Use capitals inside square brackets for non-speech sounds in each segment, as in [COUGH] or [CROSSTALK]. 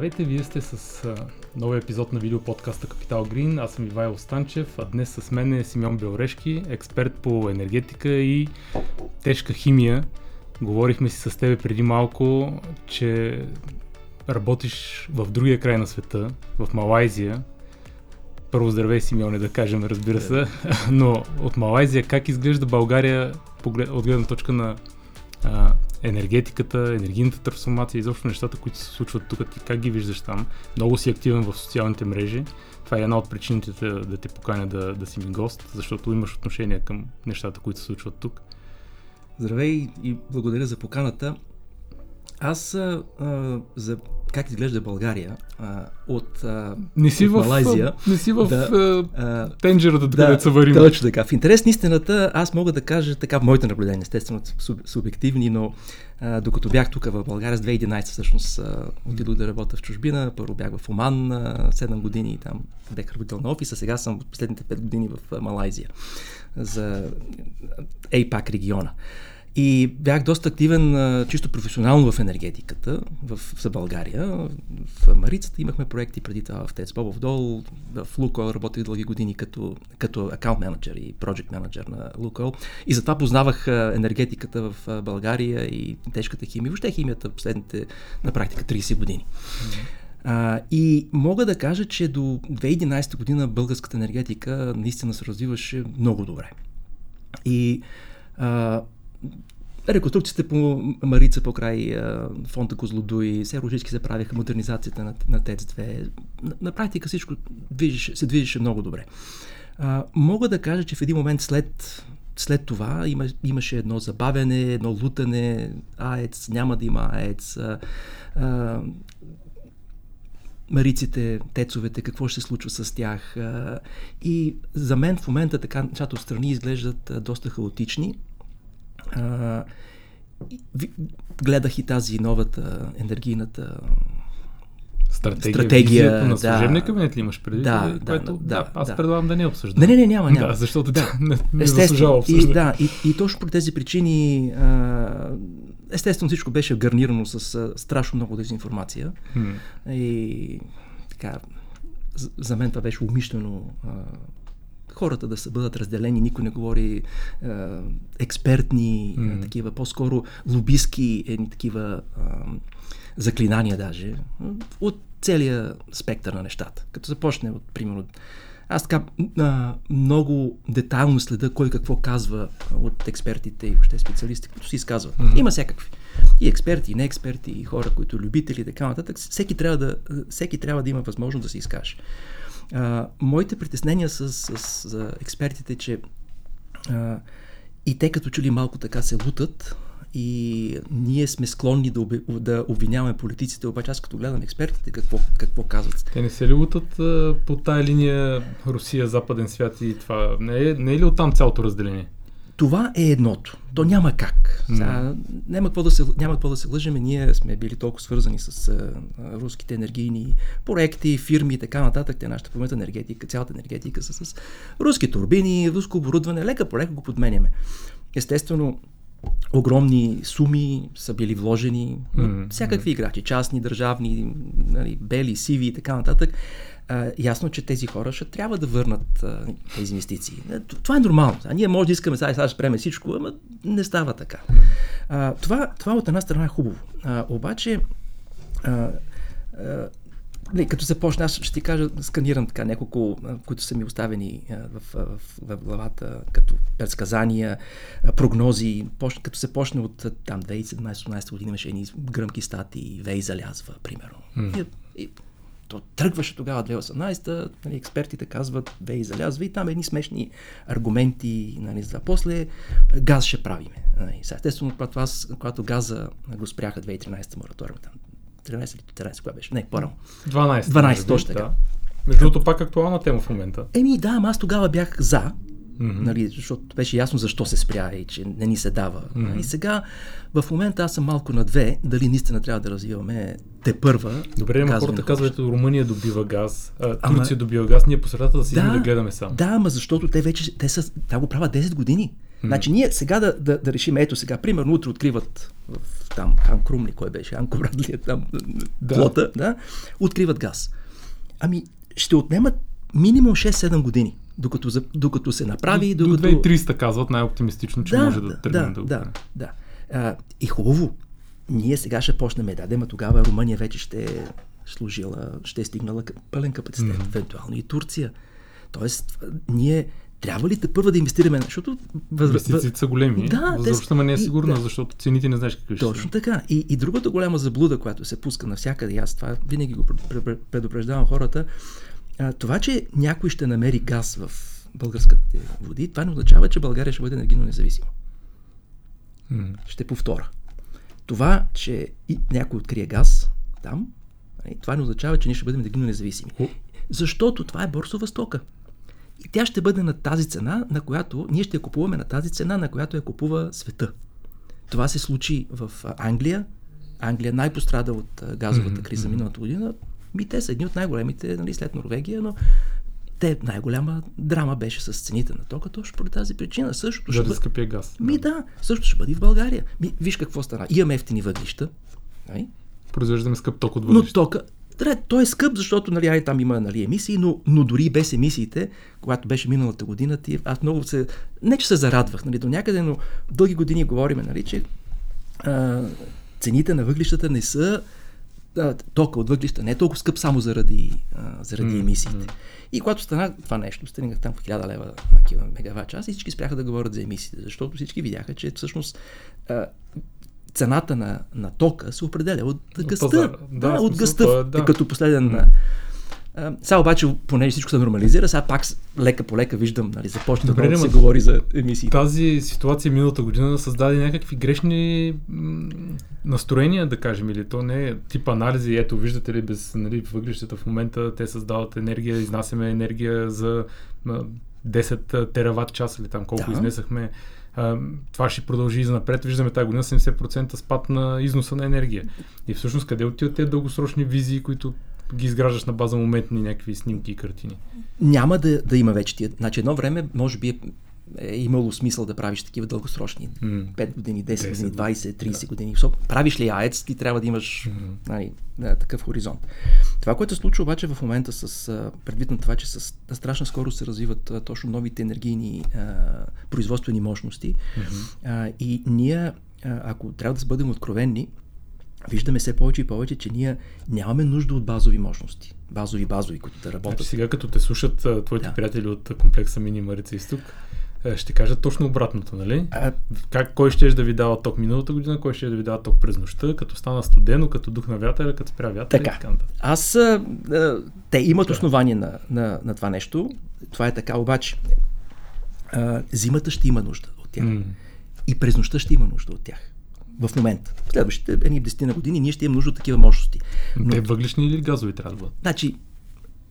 Здравейте, вие сте с а, новия епизод на видеоподкаста Капитал Грин. Аз съм Ивайло Станчев, а днес с мен е Симеон Белорешки, експерт по енергетика и тежка химия. Говорихме си с тебе преди малко, че работиш в другия край на света, в Малайзия. Първо здравей, Симеоне, да кажем, разбира се. [LAUGHS] Но от Малайзия как изглежда България от гледна точка на а, енергетиката, енергийната трансформация, изобщо нещата, които се случват тук, ти как ги виждаш там. Много си активен в социалните мрежи. Това е една от причините да, да те поканя да, да си ми гост, защото имаш отношение към нещата, които се случват тук. Здравей и благодаря за поканата. Аз а, за как изглежда България а, от, а, не си от в, Малайзия. Не си в да, а, тенджерата, да, да се варим. Точно така. В интерес на истината, аз мога да кажа така, моите наблюдения, естествено суб, субективни, но а, докато бях тук в България с 2011 всъщност а, отидох да работя в чужбина. Първо бях в Оман а, 7 години, там бях работил на офиса, сега съм последните 5 години в а, Малайзия за APAC региона. И бях доста активен чисто професионално в енергетиката в, за България. В Марицата имахме проекти преди това в ТЕЦ Бобов дол, в Лукол работих дълги години като, като аккаунт менеджер и проект менеджер на Лукол. И затова познавах енергетиката в България и тежката химия, въобще химията последните на практика 30 години. А, и мога да кажа, че до 2011 година българската енергетика наистина се развиваше много добре. И а, реконструкцията по Марица покрай фонда Козлодуй, все Рожички се правиха модернизацията на, на ТЕЦ-2. На, на практика всичко движеше, се движеше много добре. А, мога да кажа, че в един момент след, след това има, имаше едно забавяне, едно лутане, АЕЦ, няма да има АЕЦ, а, а, мариците, тецовете, какво ще се случва с тях. И за мен в момента така нещата отстрани изглеждат доста хаотични. А, гледах и тази новата енергийната стратегия, стратегия на служебния да, кабинет ли имаш преди? Да, да, което, да, да, аз да. предлагам да не обсъждам. Не, не, не, няма, [LAUGHS] няма. Да, защото да, не, не заслужава обсъждане. И, да, и, и точно по тези причини а, естествено всичко беше гарнирано с а, страшно много дезинформация. Hmm. И така, за мен това беше умишлено а, хората да са бъдат разделени, никой не говори е, експертни, mm. е, такива, по-скоро лобистки, е, такива е, заклинания даже, от целия спектър на нещата. Като започне от, примерно, аз така а, много детайлно следа кой какво казва от експертите и въобще специалисти, които си изказват. Mm-hmm. Има всякакви. И експерти, и не експерти, и хора, които любители и така нататък. Всеки трябва, да, всеки трябва да има възможност да се изкаже. А, моите притеснения с, с, с експертите, че а, и те като че ли малко така се лутат и ние сме склонни да, оби, да обвиняваме политиците, обаче аз като гледам експертите, какво, какво казват. Те не се ли лутат а, по тая линия Русия, Западен свят и това? Не е, не е ли оттам цялото разделение? Това е едното. То няма как. Сега, няма, какво да се, няма какво да се лъжеме. Ние сме били толкова свързани с а, руските енергийни проекти, фирми и така нататък. Те нашата помета енергетика, цялата енергетика са с руски турбини, руско оборудване. Лека по лека го подменяме. Естествено, огромни суми са били вложени mm-hmm. всякакви играчи, частни, държавни, нали, бели, сиви и така нататък а, ясно, че тези хора ще трябва да върнат а, тези инвестиции. Е, това е нормално. А ние може да искаме сега, сега ще спреме всичко, ама не става така. А, това, това от една страна е хубаво. А, обаче, а, а, не, като започна, аз ще ти кажа, сканирам така няколко, които са ми оставени в, в, в главата, като предсказания, прогнози. Почна, като се почне от там 2017-2018 година имаше едни гръмки статии, Вей залязва, примерно. Mm. И, и, то тръгваше тогава 2018, нали, експертите казват, вей залязва и там едни смешни аргументи, нали, за после газ ще правиме. Нали. Сега, естествено, когато, аз, когато газа го спряха 2013 мораториум, там 13 или 14, кога беше? Не, по-рано. 12. 12, точно така. Да. Между другото, пак актуална тема в момента. Еми да, аз тогава бях за, Mm-hmm. Нали, защото беше ясно защо се спря и че не ни се дава. Mm-hmm. И сега, в момента аз съм малко на две, дали наистина трябва да развиваме те първа. Добре, ама хората казват, че Румъния добива газ, а, Турция ама... добива газ, ние по средата да си да, да гледаме само. Да, ама защото те вече, те са, да го правят 10 години. Значи ние сега да, да, да решим, ето сега, примерно утре откриват в там Хан ли, кой беше, Анко Брадли, е там да. плота, да, откриват газ. Ами ще отнемат минимум 6-7 години, докато, докато се направи. До, докато... до 2300 казват най-оптимистично, че да, може да, да тръгнем да, да, да, да. А, и хубаво, ние сега ще почнем да, дадем, тогава Румъния вече ще е служила, ще е стигнала пълен капацитет, mm-hmm. евентуално и Турция. Тоест, ние трябва ли те първа да инвестираме? Защото инвестициите са големи. Да, Възвръщаме не е сигурна, да. защото цените не знаеш какви ще Точно така. И, и другата голяма заблуда, която се пуска навсякъде, аз това винаги го предупреждавам хората, а, това, че някой ще намери газ в българските води, това не означава, че България ще бъде енергийно независима. Mm. Ще повторя. Това, че и някой открие газ там, нали, това не означава, че ние ще бъдем енергийно независими. Защото това е борсова стока. И тя ще бъде на тази цена, на която ние ще я купуваме на тази цена, на която я купува света. Това се случи в Англия. Англия най-пострада от газовата криза миналата година. Ми те са едни от най-големите, нали, след Норвегия, но те най-голяма драма беше с цените на тока, точно поради тази причина. Същото ще да скъпия газ. Ми да, също ще бъде в България. Ми, виж какво стана. Имаме ефтини въглища. Нали? Произвеждаме скъп ток от въглища. Но тока, да, той е скъп, защото нали, ай, там има нали, емисии, но, но дори без емисиите, когато беше миналата година, ти, аз много се... Не, че се зарадвах нали, до някъде, но дълги години говориме, нали, че а, цените на въглищата не са а, тока от въглища не е толкова скъп само заради, а, заради mm, емисиите. Mm. И когато стана това нещо, стигнах там по 1000 лева на мегаватт час и всички спряха да говорят за емисиите, защото всички видяха, че всъщност а, цената на, на тока се определя от гъста. Да, да, от гъста, е, да. като последен mm. Сега обаче, понеже всичко се нормализира, сега пак лека по лека виждам, нали, започва Добре, да се говори за емисии. Тази ситуация миналата година създаде някакви грешни настроения, да кажем, или то не е тип анализи, ето виждате ли без нали, въглищата в момента те създават енергия, изнасяме енергия за 10 тераватт час или там колко да. изнесахме. това ще продължи и за напред. Виждаме тази година 70% спад на износа на енергия. И всъщност къде отиват тези дългосрочни визии, които ги изграждаш на база моментни някакви снимки и картини? Няма да, да има вече тия. Значи едно време, може би е, е имало смисъл да правиш такива дългосрочни. Mm. 5 години, 10, 10 години, 20, 30 да. години. Правиш ли АЕЦ, ти трябва да имаш mm. нали, да, такъв хоризонт. Това, което се случва обаче в момента с предвид на това, че с страшна скоро се развиват а, точно новите енергийни а, производствени мощности mm-hmm. а, и ние, а, ако трябва да бъдем откровенни, виждаме все повече и повече, че ние нямаме нужда от базови мощности. Базови, базови, които да работят. Значи сега, като те слушат твоите да. приятели от комплекса Мини Марица Изток, ще кажат точно обратното, нали? А... Как, кой ще да ви дава ток миналата година, кой ще да ви дава ток през нощта, като стана студено, като дух на вятъра, като спря вятъра така. и така. Аз, а, те имат да. основание на, на, на това нещо. Това е така, обаче а, зимата ще има нужда от тях. Mm. И през нощта ще има нужда от тях в момента. В следващите едни 10 на години ние ще имаме нужда от такива мощности. Но, Те въглишни или газови трябва да бъдат? Значи,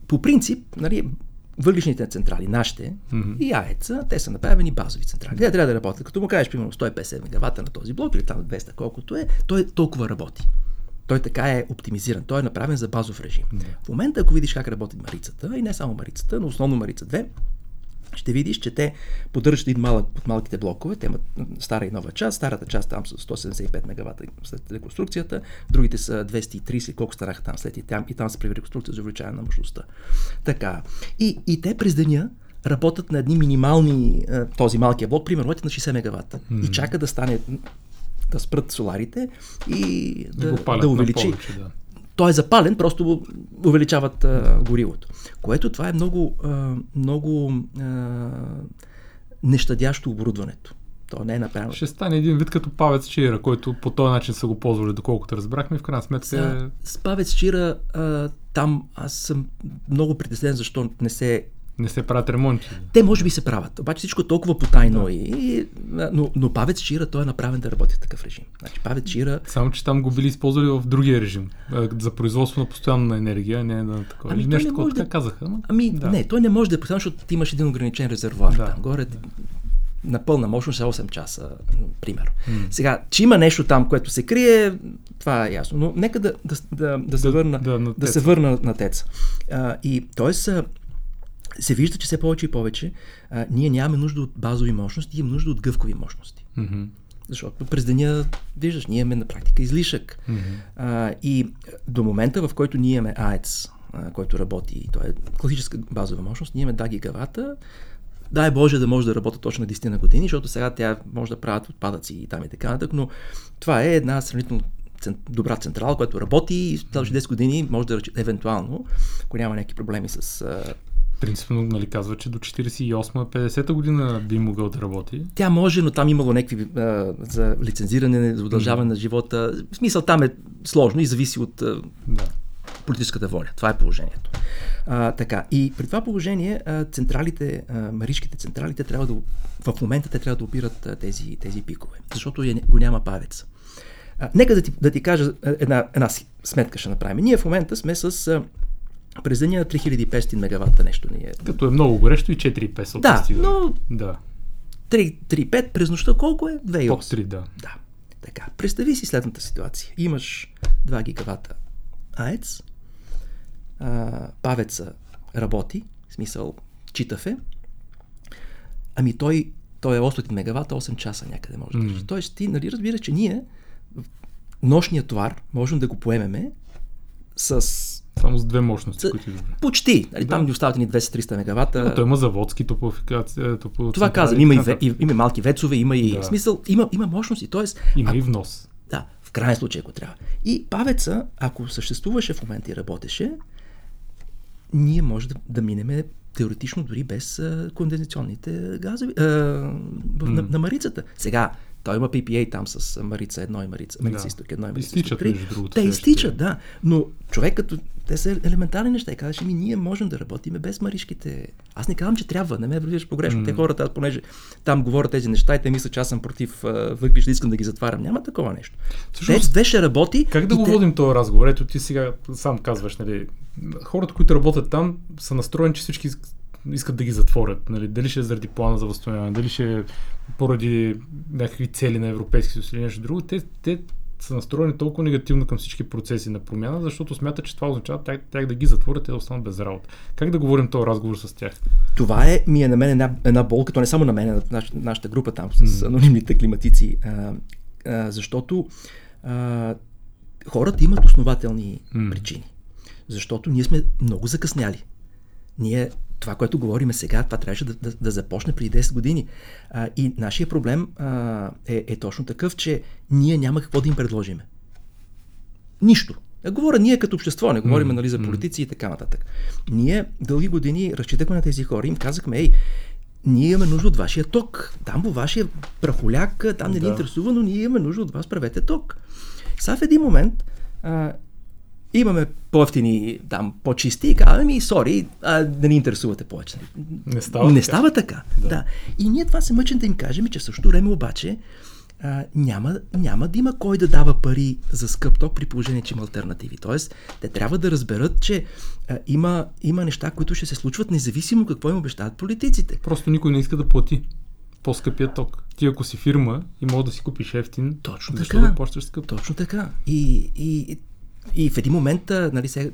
по принцип, нали, въглишните централи, нашите mm-hmm. и АЕЦа, те са направени базови централи. Те трябва да работят. Като му кажеш, примерно, 150 мегавата на този блок или там 200, колкото е, той толкова работи. Той така е оптимизиран. Той е направен за базов режим. Mm-hmm. В момента, ако видиш как работи Марицата, и не само Марицата, но основно Марица 2, ще видиш, че те поддържат един малък под малките блокове. Те имат стара и нова част. Старата част там са 175 мегавата след реконструкцията, другите са 230, колко стараха там след и там, и там се прави реконструкция за увеличаване на мощността. Така. И, и те през деня работят на едни минимални, този малкия блок, примерно на 60 мегавата. Mm-hmm. И чака да стане да спрат соларите и да, да, да увеличи. Повече, да той е запален, просто увеличават а, горивото. Което това е много, а, много а, нещадящо оборудването. То не е направено. Ще стане един вид като павец чира, който по този начин са го ползвали, доколкото разбрахме. В крайна сметка. За, с павец чира а, там аз съм много притеснен, защо не се не се правят ремонти. Те може би се правят, обаче всичко е толкова потайно. Да. И, но, но Павец Чира той е направен да работи в такъв режим. Значи Павец Чира... Само, че там го били използвали в другия режим. За производство на постоянна енергия, не на такова. Ами, нещо, което да... казаха. Но... Ами да. не, той не може да е постоянно, защото ти имаш един ограничен резервуар. Да. Там горе на пълна мощност е 8 часа, пример. Mm. Сега, че има нещо там, което се крие, това е ясно. Но нека да, да, да, да, се, върна, да, да, да се върна на теца. А, и т.е се вижда, че все повече и повече а, ние нямаме нужда от базови мощности, имаме нужда от гъвкови мощности. Мгм. Защото през деня, виждаш, ние имаме на практика излишък. Мгм. А, и до момента, в който ние имаме АЕЦ, а, който работи, той е класическа базова мощност, ние имаме 2 гигавата, дай Боже да може да работи точно на 10 на години, защото сега тя може да правят отпадъци и там и така нататък, но това е една сравнително добра централа, която работи и в следващите 10 години може да рече, евентуално, ако няма някакви проблеми с... Принципно, нали, казва, че до 48-50 година би могъл да работи. тя може, но там имало някакви а, за лицензиране, за удължаване на живота. В смисъл там е сложно и зависи от а, Да. политическата воля. Това е положението. А, така. И при това положение а, централите, а, маришките централи, те трябва да, в момента те трябва да опират а, тези, тези пикове, защото я, го няма павец. А, нека да ти, да ти кажа една, една сметка ще направим. Ние в момента сме с а, през деня 3500 мегаватта нещо ни е. Като е много горещо и 4,5 се Да, отпусти, но Да, 3-5 през нощта колко е? 2,8. под 3, да. Да. Така, представи си следната ситуация. Имаш 2 гигавата АЕЦ, а, павеца работи, в смисъл читав е, ами той, той е 800 мегавата, 8 часа някъде може да държи. Тоест ти, нали, разбираш, че ние нощния товар можем да го поемеме с Само с две мощности, Ц- които добре. почти. Нали, Да. Там ни остават ни 200-300 мегавата. Той има заводски топлофикация. Топло... Това казвам, има и, ве, и, има малки вецове, има и Да. смисъл, има, има мощности. Тоест, Има и внос. Да, в крайен случай, ако трябва. И павеца, ако съществуваше в момента и работеше, ние може да, да минеме теоретично дори без а, кондензационните газови а, в, на, на Марицата. Сега, той има PPA там с Марица 1 и Марица, Марица Да. изток 1 и Марица Изтичат, изток 3. между другото, Те изтичат, да. Но човек като те са елементарни неща и казваш, ми ние можем да работиме без маришките. Аз не казвам, че трябва, не ме вървиш погрешно. Те хората, аз понеже там говорят тези неща и те мислят, че аз съм против въглища, искам да ги затварям. Няма такова нещо. Всъщност, ТЕЦ 2 ще работи. Как да го те- водим този разговор? Ето ти сега сам казваш, нали, хората, които работят там, са настроени, че всички искат да ги затворят. Нали? Дали ще е заради плана за възстановяване, дали ще е поради някакви цели на Европейски съюз или нещо друго. Те, те са настроени толкова негативно към всички процеси на промяна, защото смятат, че това означава тях, тях да ги затворят и да останат без работа. Как да говорим този разговор с тях? Това е, ми е на мен една, една болка, то не само на мен, на наш, нашата група там с анонимните климатици, а, а, защото а, хората имат основателни причини. Защото ние сме много закъсняли. Ние, това, което говориме сега, това трябваше да, да, да започне преди 10 години. А, и нашия проблем а, е, е точно такъв, че ние няма какво да им предложиме. Нищо. А Говоря ние като общество, не говорим нали, за политици и така нататък. Ние дълги години разчитахме на тези хора и им казахме, ей, ние имаме нужда от вашия ток. Там по вашия прахоляк, там не ни Да. интересува, но ние имаме нужда от вас, правете ток. Сега в един момент а, имаме по-ефтини, там, по-чисти и казваме ми, сори, а, да ни интересувате повече. Не става Не става така. Да. Да. да. И ние това се мъчим да им кажем, че в същото време обаче а, няма, няма да има кой да дава пари за скъп ток при положение, че има альтернативи. Тоест, те трябва да разберат, че а, има, има неща, които ще се случват независимо какво им обещават политиците. Просто никой не иска да плати по-скъпия ток. Ти ако си фирма и мога да си купиш ефтин, Точно защо така. да плащаш скъп? Точно така. И, и, и в един момент, нали, сега,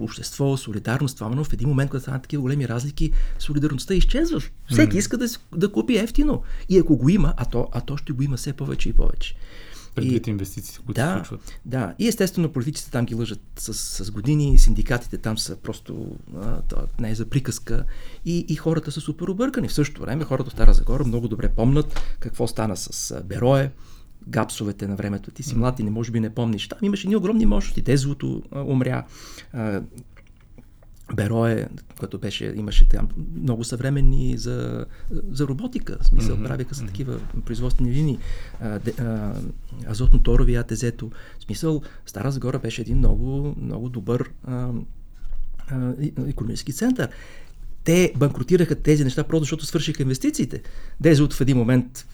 общество, солидарност, това, но в един момент, когато станат такива големи разлики, солидарността изчезва. Всеки иска да, да купи ефтино. И ако го има, а то, а то ще го има все повече и повече. Предвид инвестициите, които се Да, случват. да. И естествено политиците там ги лъжат с, с години, синдикатите там са просто а, то, не е за приказка и, и хората са супер объркани. В същото време хората в Стара Загора много добре помнят какво стана с Берое, гапсовете на времето. Ти си млад и не може би не помниш. Там имаше ни огромни мощности. Дезлото умря. Берое, което беше, имаше там много съвременни за, за роботика, в смисъл, mm-hmm. правиха се такива производствени линии, а, де, а, азотно-торови АТЗ-то. В смисъл, Стара Загора беше един много, много добър а, а, економически център. Те банкротираха тези неща просто защото свършиха инвестициите. Дезот в един момент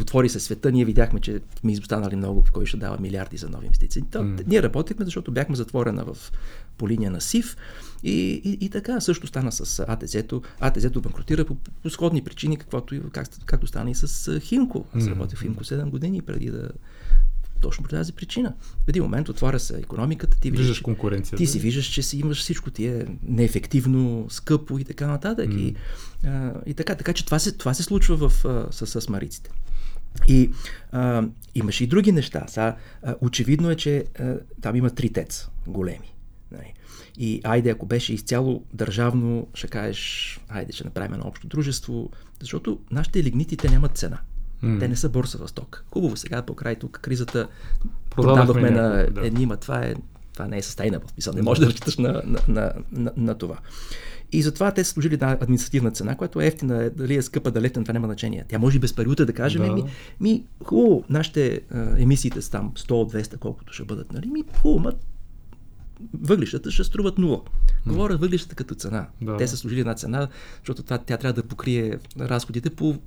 отвори се света, ние видяхме, че сме изостанали много, в кой ще дава милиарди за нови инвестиции. То, М. Ние работихме, защото бяхме затворена в, по линия на СИФ и, и, и така. Също стана с АТЗ-то. АТЗ-то банкротира по, по сходни причини, каквото, и- как, както стана и с Химко. Аз работех в Химко 7 години преди да Точно по тази причина. В един момент отваря се економиката, ти виждаш, виждаш конкуренцията. Ти си виждаш, че си имаш всичко ти е неефективно, скъпо и така нататък. Mm. И, а, и така, така че това се, това се случва в, а, с, с мариците. И а, имаше и други неща. Са, а, очевидно е, че а, там има три тец големи. Нали. И айде, ако беше изцяло държавно, ще кажеш, айде, ще направим едно общо дружество, защото нашите лигнити, те нямат цена. Mm. Те не са борсова сток. Хубаво сега, по край тук кризата, продадохме на да. едни, ма това, е, това не е в смисъл. Не можеш да разчиташ на, на, на, на, на това. И затова те са служили една административна цена, която е ефтина, дали е скъпа, дали е това няма значение. Тя може и без париута да кажем, да. ми, ми хубаво, нашите а, емисиите са там 100-200, колкото ще бъдат, нали? Ми, хубаво, ма, въглищата ще струват нула. Говоря въглищата като цена. Да. Те са служили една цена, защото това, тя трябва да покрие разходите по...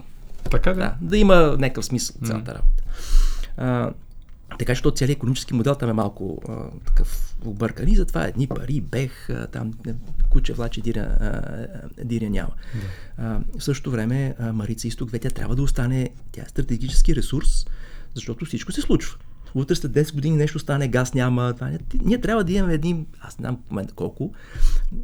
Така да. да, да има някакъв смисъл цялата работа. А, така че целият економически модел там е малко а, такъв объркан и затова едни пари, бех, а, там куче влачи, диря, а, диря няма. Да. А, в същото време а, Марица Изток тя трябва да остане, тя е стратегически ресурс, защото всичко се случва. Утре след 10 години нещо стане, газ няма. Това, ние трябва да имаме един, аз не знам в момента колко,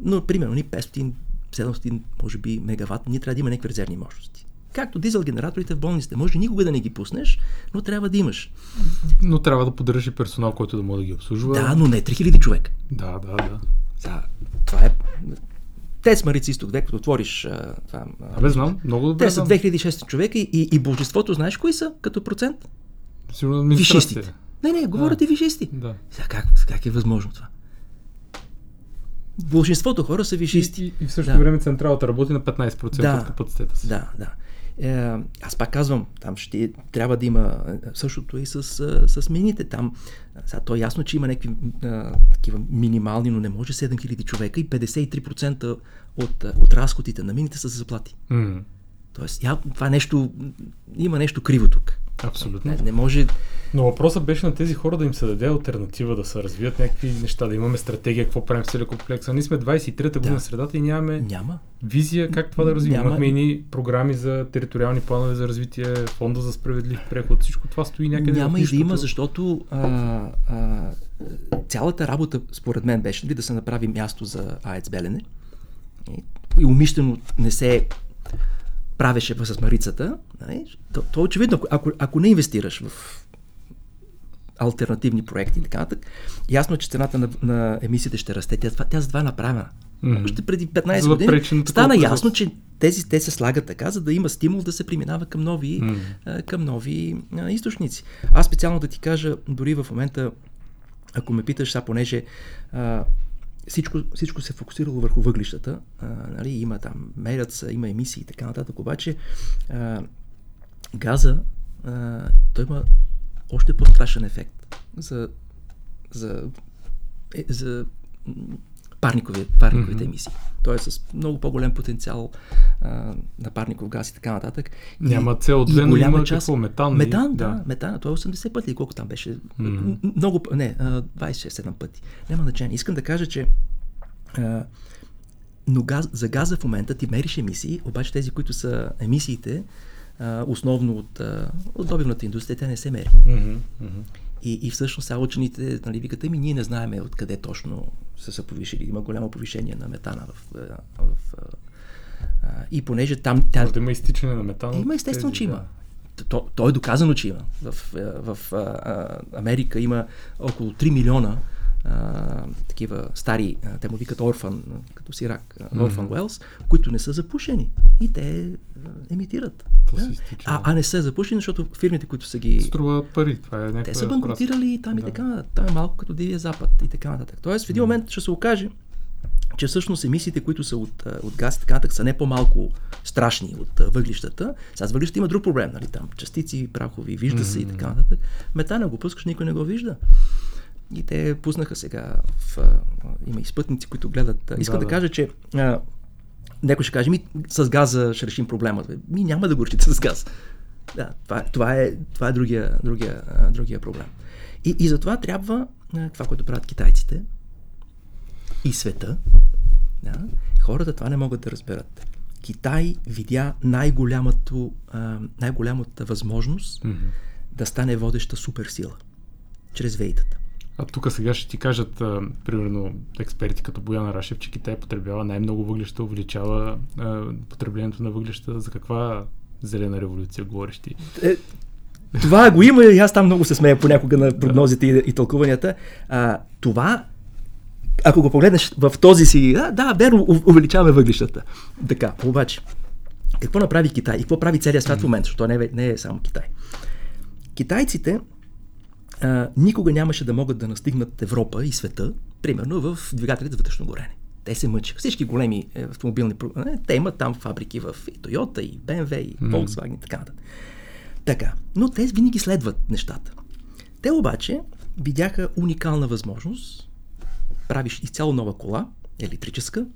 но примерно ни 500, 700, може би мегаватт, ние трябва да имаме някакви резервни мощности. Както дизел генераторите в болниците. Може никога да не ги пуснеш, но трябва да имаш. Но трябва да поддържаш персонал, който да може да ги обслужва. Да, но не 3000 човека. Да, да, да. За, това е те с Марица Изток, като отвориш това. Абе, знам, много добре. Те са 2600 човека и, и, и божеството, знаеш кои са като процент? Сигурно Вишистите. Не, не, говорят и вишисти. Да. Сега как, как е възможно това? Большинството хора са вишисти. И, и, и в същото да. време централата работи на 15% да, от капацитета си. Да, да. Е, аз пак казвам, там ще трябва да има същото и с, с мините. Там, сега, то е ясно, че има някакви а, такива минимални, но не може 7000 човека и 53% от, от разходите на мините са за заплати. Mm. Тоест, я, това нещо, има нещо криво тук. Абсолютно. Не, не може. Но въпросът беше на тези хора да им се даде альтернатива, да се развият някакви неща, да имаме стратегия, какво правим с целия комплекс. ние сме 23-та година да. средата и нямаме Няма. визия как това да развием. Имахме и програми за териториални планове за развитие, фонда за справедлив преход, всичко това стои някъде. Няма и да има, защото а, а, цялата работа, според мен, беше да се направи място за АЕЦ Белене. И умишлено не се правеше с Марицата, нали, то, то очевидно, ако, ако не инвестираш в альтернативни проекти и така нататък, ясно е, че цената на, на емисиите ще расте. Тя, тя за това е направена. Mm-hmm. Още преди 15 години стана ясно, че тези те се слагат така, за да има стимул да се преминава към нови, mm. а, към нови а, източници. Аз специално да ти кажа, дори в момента, ако ме питаш, са понеже а, всичко, всичко се е фокусирало върху въглищата. А, нали, има там, се, има емисии и така нататък, обаче а, газа, а, той има още по-страшен ефект за, за, е, за парникови, парниковите mm-hmm. емисии. Той е с много по-голям потенциал а, на парников газ и така нататък. Няма цел но има част... какво? Метан? Метан, да. да. Метан, той е 80 пъти, колко там беше? Mm-hmm. Много, не, 26-7 пъти. Няма значение. Искам да кажа, че а, но газ, за газа в момента ти мериш емисии, обаче тези, които са емисиите, а, основно от, а, от добивната индустрия, те не се мери. Mm-hmm. Mm-hmm. И, и всъщност сега учените нали, викат, ми ние не знаем откъде точно са се повишили. Има голямо повишение на метана в, в, в а, и понеже там... Тя... Може да има изтичане на метана? Има естествено, тези, че има. Да. То, то е доказано, че има. В, в, в а, Америка има около 3 милиона а, такива стари, а, те му викат орфан, като сирак, орфан mm-hmm. които не са запушени. И те а, емитират. Да? А, а не са запушени, защото фирмите, които са ги... Струва пари. Това е те са банкротирали и там да. и така. Там е малко като Дивия Запад и така нататък. Тоест в един момент ще се окаже, че всъщност емисиите, които са от, от газ и така нататък, са не по-малко страшни от въглищата. Сега с въглищата има друг проблем, нали? Там частици, прахови, вижда се mm-hmm. и така нататък. Метана го пускаш, никой не го вижда. И те пуснаха сега в... Има и спътници, които гледат. Искам да, да, да кажа, че а, някой ще каже, ми с газа ще решим проблема. Ми няма да го решите с газ. Да, това, това е, това е другия, другия, другия проблем. И, и затова трябва това, което правят китайците и света, да, хората това не могат да разберат. Китай видя най-голямата, най-голямата възможност mm-hmm. да стане водеща суперсила. чрез вейтата. А тук сега ще ти кажат, а, примерно, експерти като Бояна Рашев, че Китай потребява най-много въглища, увеличава а, потреблението на въглища. За каква зелена революция говориш ти? Е, това го има и аз там много се смея понякога на прогнозите и, и тълкуванията. А, това, ако го погледнеш в този си, да, да верно, увеличаваме въглищата. Така, обаче, какво направи Китай и какво прави целият свят в момента, защото не е, не е само Китай. Китайците а, никога нямаше да могат да настигнат Европа и света, примерно в двигателите за вътрешно горене. Те се мъчиха. Всички големи е, автомобилни те имат там фабрики в и Toyota, и BMW, и Volkswagen и така нататък. Така, но те винаги следват нещата. Те обаче видяха уникална възможност, правиш изцяло нова кола, електрическа,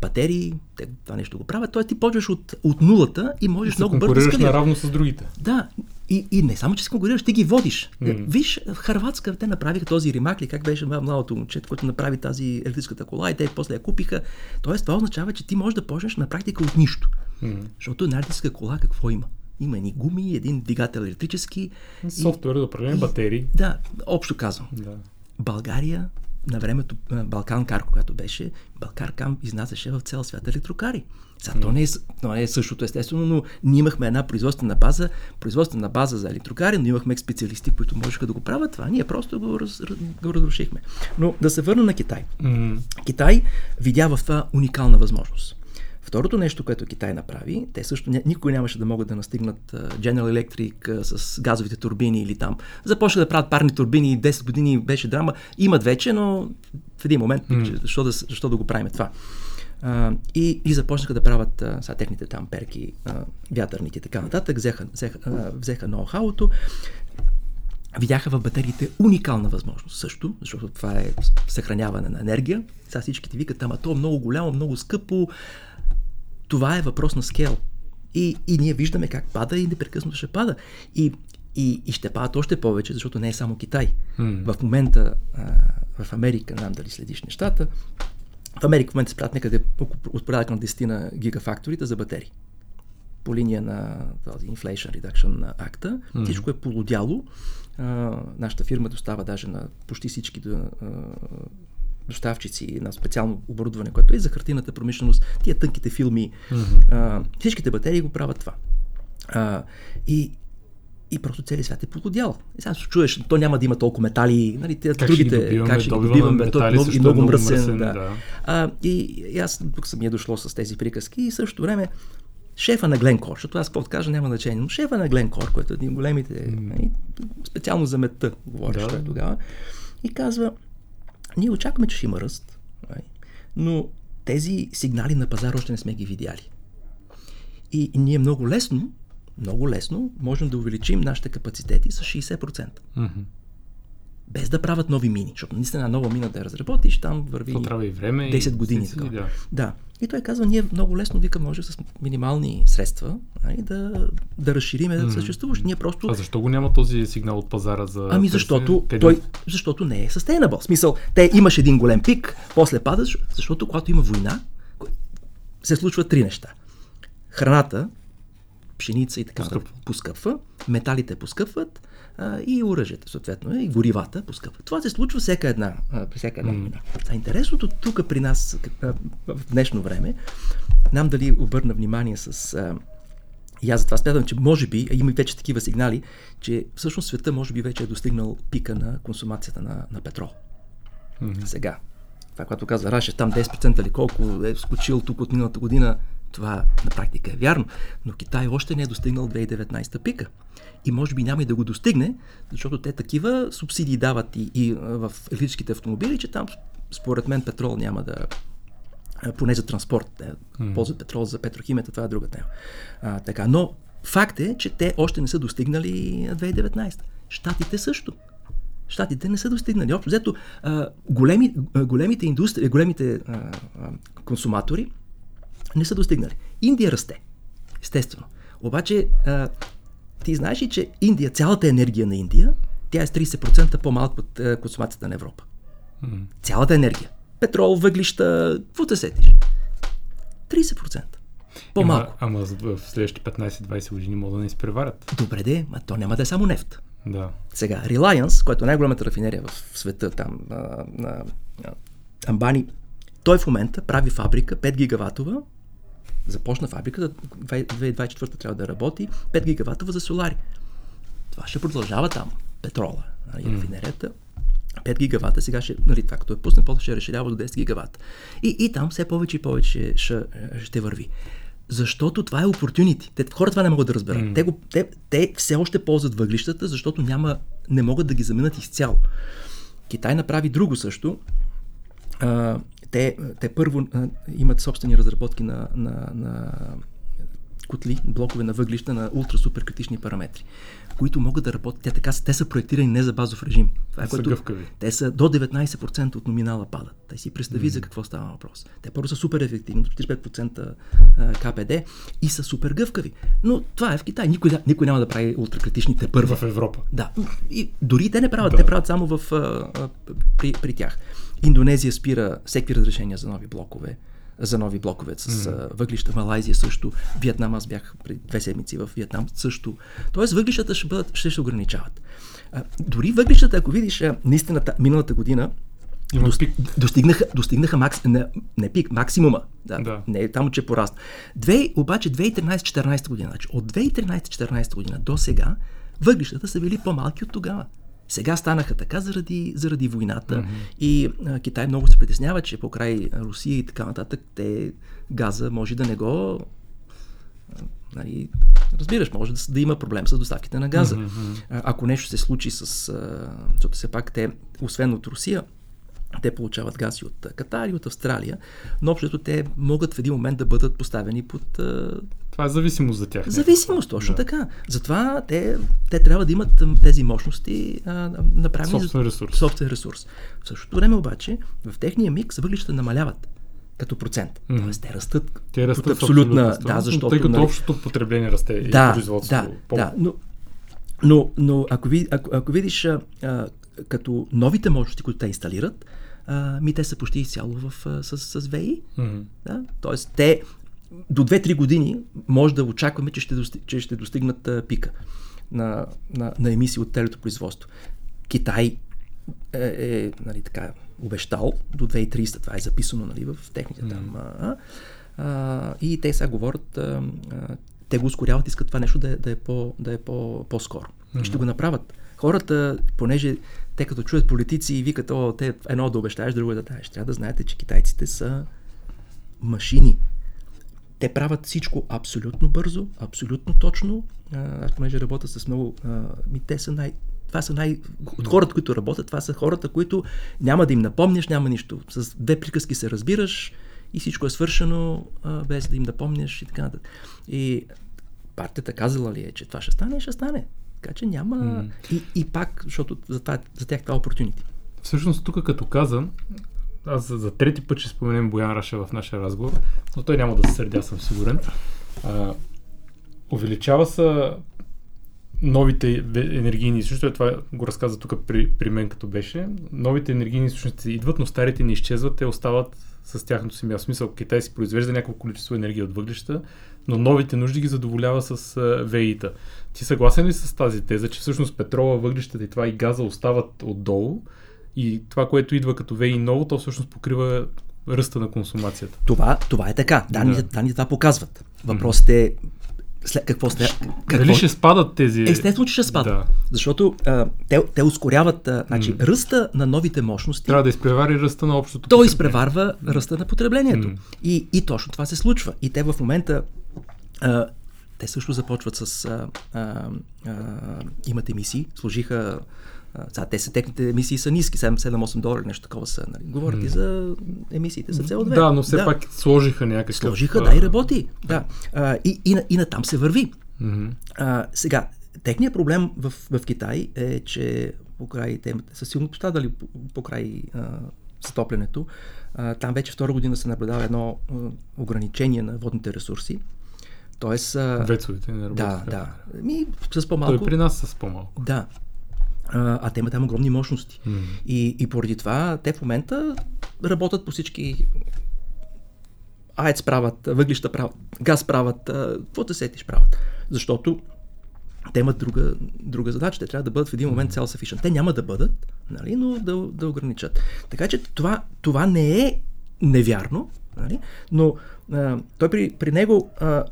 батерии, те това нещо го правят. Тоест ти почваш от, от нулата и можеш много бързо да скалираш. наравно с другите. Да, и, и не само, че се конкурираш, ти ги водиш. Mm. Виж, в Харватска те направиха този римак ли, как беше младото момче, който направи тази електрическата кола и те после я купиха. Тоест това означава, че ти можеш да почнеш на практика от нищо. Mm. Защото една електрическа кола какво има? Има ни гуми, един двигател електрически. Софтуер да управление, батерии. Да, общо казвам. Да. България на времето Балкан Кар, когато беше, Балкар Кам изнасяше в цял свят електрокари. Сега, то, не е, то не е същото, естествено, но ние имахме една производствена база, производствена база за електрокари, но имахме специалисти, които можеха да го правят това. Ние просто го, раз, го разрушихме. Но да се върна на Китай. Mm. Китай видя в това уникална възможност. Второто нещо, което Китай направи, те също никой нямаше да могат да настигнат General Electric с газовите турбини или там. Започнаха да правят парни турбини, 10 години беше драма. Имат вече, но в един момент, mm. защо, да, защо да го правим това? Uh, и, и започнаха да правят uh, са, техните там перки, uh, вятърните и така нататък, взеха, взеха, uh, взеха ноу-хауто, видяха в батериите уникална възможност също, защото това е съхраняване на енергия. Сега всички ти викат, ама то е много голямо, много скъпо, това е въпрос на скел. И, и ние виждаме как пада и непрекъснато ще пада. И, и, и ще падат още повече, защото не е само Китай. Mm. В момента а, в Америка, не знам дали следиш нещата, в Америка в момента се правят някъде от порядък на 10 на гигафакторите за батерии. По линия на този Inflation Reduction акта. Mm. Всичко е полудяло. А, нашата фирма достава даже на почти всички да, а, доставчици на специално оборудване, което е за хартината промишленост, тия тънките филми, mm-hmm. а, всичките батерии го правят това. А, и, и просто целият свят е полудял. И сега се чуеш, то няма да има толкова метали, нали, те, как другите, ще добиваме, как ще ги добиваме, то, много, и много мръсен. мръсен да. Да. А, и, и аз тук съм е дошло с тези приказки и също време шефа на Гленкор, защото аз какво кажа няма значение, но шефа на Гленкор, който е един големите, mm. специално за метта, говориш да. тогава, и казва, ние очакваме, че ще има ръст, нали? но тези сигнали на пазара още не сме ги видяли. И, и ние много лесно, много лесно можем да увеличим нашите капацитети с 60%. Mm-hmm без да правят нови мини, защото наистина нова мина да я разработиш, там върви То трябва и време 10 години. Си, да. да. И той казва, ние много лесно, вика, може с минимални средства нали, да, да разшириме mm. съществуващо. Ние просто... А защо го няма този сигнал от пазара за... Ами защото, те... той, защото не е sustainable. Смисъл, те имаш един голем пик, после падаш, защото когато има война, се случват три неща. Храната, пшеница и така поскъпва, металите поскъпват, а, и оръжията, съответно, и горивата поскъпват. Това се случва всяка една, всяка една война. А интересното тук при нас в днешно време, нам дали обърна внимание с... А, и аз затова смятам, че може би, има и вече такива сигнали, че всъщност света може би вече е достигнал пика на консумацията на, на петрол. Mm-hmm. Сега. Това, което каза Раше, там 10% или колко е скочил тук от миналата година, това на практика е вярно, но Китай още не е достигнал 2019 пика. И може би няма и да го достигне, защото те такива субсидии дават и, и в електрическите автомобили, че там според мен петрол няма да, поне за транспорт, mm. ползват петрол за петрохимията, това е друга тема. А, така, но факт е, че те още не са достигнали 2019. Штатите също. Штатите не са достигнали. Общо взето, големи, големите индустрии, големите а, а, консуматори не са достигнали. Индия расте, естествено. Обаче, а, ти знаеш ли, че Индия, цялата енергия на Индия, тя е с 30% по-малко от а, консумацията на Европа. Mm. Цялата енергия. Петрол, въглища, какво те сетиш? 30%. По-малко. Ама, ама в следващите 15-20 години могат да не изпреварят. Добре де, а то няма да е само нефт. Да. Сега, Reliance, който е най-голямата рафинерия в света, там, на, на, на Амбани, той в момента прави фабрика 5 гигаватова, започна фабриката, 2024 трябва да работи, 5 гигаватова за солари. Това ще продължава там, петрола, нали, mm. рафинерията. 5 гигавата, сега ще, нали, това като е пусне, после ще разширява до 10 гигавата. И, и там все повече и повече ще, ще върви. Защото това е opportunity. Те, хората това не могат да разберат. Mm. Те, го, те, те все още ползват въглищата, защото няма, не могат да ги заменят изцяло. Китай направи друго също. А, те, те първо а, имат собствени разработки на, на, на котли, блокове на въглища на ултра-супер критични параметри, които могат да работят. Те, така, те са проектирани не за базов режим. Това е, което, са гъвкави. Те са до 19% от номинала падат. Те си представи mm. за какво става въпрос. Те първо са супер ефективни, до 45% КПД и са супер гъвкави. Но това е в Китай. Никой, никой няма да прави ултракритичните първа. В Европа. Да. И дори те не правят. Да. Те правят само в, а, а, при, при тях. Индонезия спира всеки разрешения за нови блокове за нови блокове с mm-hmm. въглища. Малайзия също. Виетнам, аз бях преди две седмици в Виетнам също. Тоест въглищата ще, бъдат, ще се ограничават. А, дори въглищата, ако видиш, наистина миналата година има пик. Достигнаха, достигнаха макс, не, не пик, максимума. Да, да. Не е там, че порасна. Две, обаче 2013-14 година, значи от 2013-14 година до сега, въглищата са били по-малки от тогава. Сега станаха така заради, заради войната mm-hmm. и а, Китай много се притеснява, че покрай Русия и така нататък, те газа може да не го нали, разбираш, може да, да има проблем с доставките на газа. Mm-hmm. Ако нещо се случи с... Защото все пак те, освен от Русия, те получават газ и от Катар и от Австралия, но общото те могат в един момент да бъдат поставени под... Това е зависимост за тях. Зависимост, точно да. така. Затова те, те трябва да имат тези мощности а, направени... Собствен ресурс. Собствен ресурс. В същото време обаче, в техния микс въглищата намаляват като процент. Mm-hmm. Тоест, те растат. Те растат абсолютна. Да, защото. Тъй като нали... общото потребление расте да, и производство. Да, по... да. Но, но, но ако, ви, ако, ако видиш а, като новите мощности, които те инсталират, а, ми те са почти изцяло в, а, с, с ВИ. Mm-hmm. Да? Тоест, те до 2-3 години може да очакваме, че ще, достиг, че ще достигнат а, пика на, на, на емисии от производство. Китай е, е нали, така, обещал до 2030, това е записано нали, в техните там. Mm-hmm. А, а, и те сега говорят, а, а, те го ускоряват, искат това нещо да е, да е, по, да е по, по-скоро. Mm-hmm. Ще го направят. Хората, понеже те като чуят политици и викат, о, те едно да обещаеш, друго да даваш. Трябва да знаете, че китайците са машини. Те правят всичко абсолютно бързо, абсолютно точно. Аз понеже работя с много... Ми, те са най... Това са най... От хората, които работят, това са хората, които няма да им напомняш, няма нищо. С две приказки се разбираш и всичко е свършено, без да им напомняш и така нататък. И партията казала ли е, че това ще стане ще стане. Така че няма... Mm. И, и пак, защото за, това, за тях това е opportunity. Всъщност тук като каза, аз за, за трети път ще споменем Боян Раша в нашия разговор, но той няма да се сърдя, съм сигурен. А, увеличава се новите енергийни източници, това го разказа тук при, при мен като беше, новите енергийни източници идват, но старите не изчезват, те остават с тяхното си място. Смисъл, Китай си произвежда някакво количество енергия от въглища, но новите нужди ги задоволява с ВИ-та. Ти съгласен ли с тази теза, че всъщност петрола, въглищата и това и газа остават отдолу и това, което идва като ВИ ново, то всъщност покрива ръста на консумацията? Това, това е така. Данните, да. данните това показват. Въпросът е след, какво след... Какво... Дали ще спадат тези... Естествено, че ще спадат. Да. Защото а, те, те ускоряват а, значи, mm. ръста на новите мощности. Трябва да изпревари ръста на общото Той изпреварва ръста на потреблението. Mm. И, и точно това се случва. И те в момента а, те също започват с... А, а, а, имат емисии. Служиха сега, те са, техните емисии са ниски, 7-8 долара, нещо такова са. Нали. Говорят mm. и за емисиите за CO2. Да, но все да. пак сложиха някакъв... Сложиха, да, и работи. Да. А, и, и, и, на там се върви. Mm-hmm. А, сега, техният проблем в, в Китай е, че покрай темата са силно пострадали покрай а, затоплянето. А, там вече втора година се наблюдава едно а, ограничение на водните ресурси. Тоест. Вецовете не работят. Да, да. Ми, с по-малко. Той при нас с по-малко. Да а, а те имат там огромни мощности. Mm. И, и поради това те в момента работят по всички АЕЦ правят, въглища правят, газ правят, каквото се сетиш правят. Защото те имат друга, друга задача. Те трябва да бъдат в един момент self-sufficient. Те няма да бъдат, нали, но да, да ограничат. Така че това, това не е невярно, нали, но а, той при, при него а,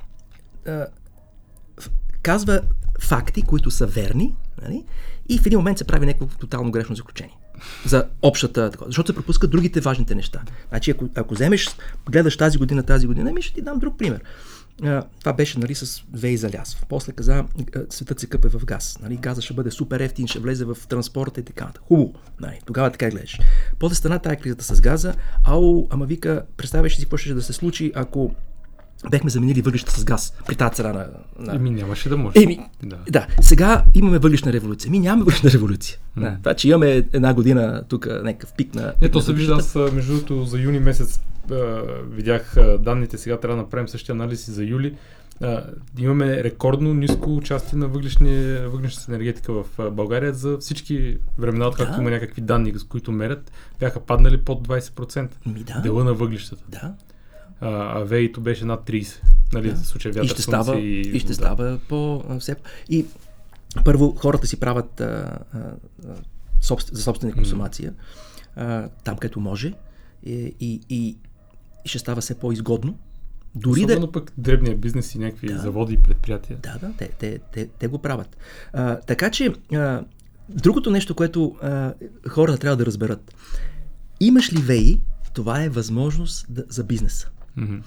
казва факти, които са верни, нали, и в един момент се прави някакво тотално грешно заключение за общата, защото се пропускат другите важните неща. Значи, ако, ако вземеш, гледаш тази година, тази година, ми ще ти дам друг пример. Това беше нали, с Вей заляз. После каза, светът се къпе в газ. Нали, газа ще бъде супер ефтин, ще влезе в транспорта и така. Хубаво. Нали, тогава така гледаш. После стана тая кризата с газа. Ау, ама вика, представяш си какво ще да се случи, ако бехме заменили въглища с газ при тази цена на... на... Еми нямаше да може. Еми, да. да. Сега имаме въглищна революция. Ми нямаме въглищна революция. Mm. Да. Това, че имаме една година тук някакъв пик на... Ето се вижда, аз между другото за юни месец а, видях данните, сега трябва да направим същия анализ и за юли. А, имаме рекордно ниско участие на въглищната енергетика в България за всички времена, откакто да. има някакви данни, с които мерят, бяха паднали под 20%. Ми, да. Дела на въглищата. Да а, ВЕИ-то беше над 30. Нали, да. случай вятър, и ще става, и, и ще става по все. И първо хората си правят а, а, собствен, за собствена консумация а, там, където може и, и, и, и ще става все по-изгодно. Дори Особено да... пък дребния бизнес и някакви да, заводи и предприятия. Да, да, те, те, те, те го правят. А, така че, а, другото нещо, което а, хората трябва да разберат. Имаш ли ВЕИ, това е възможност да, за бизнеса. Mm-hmm.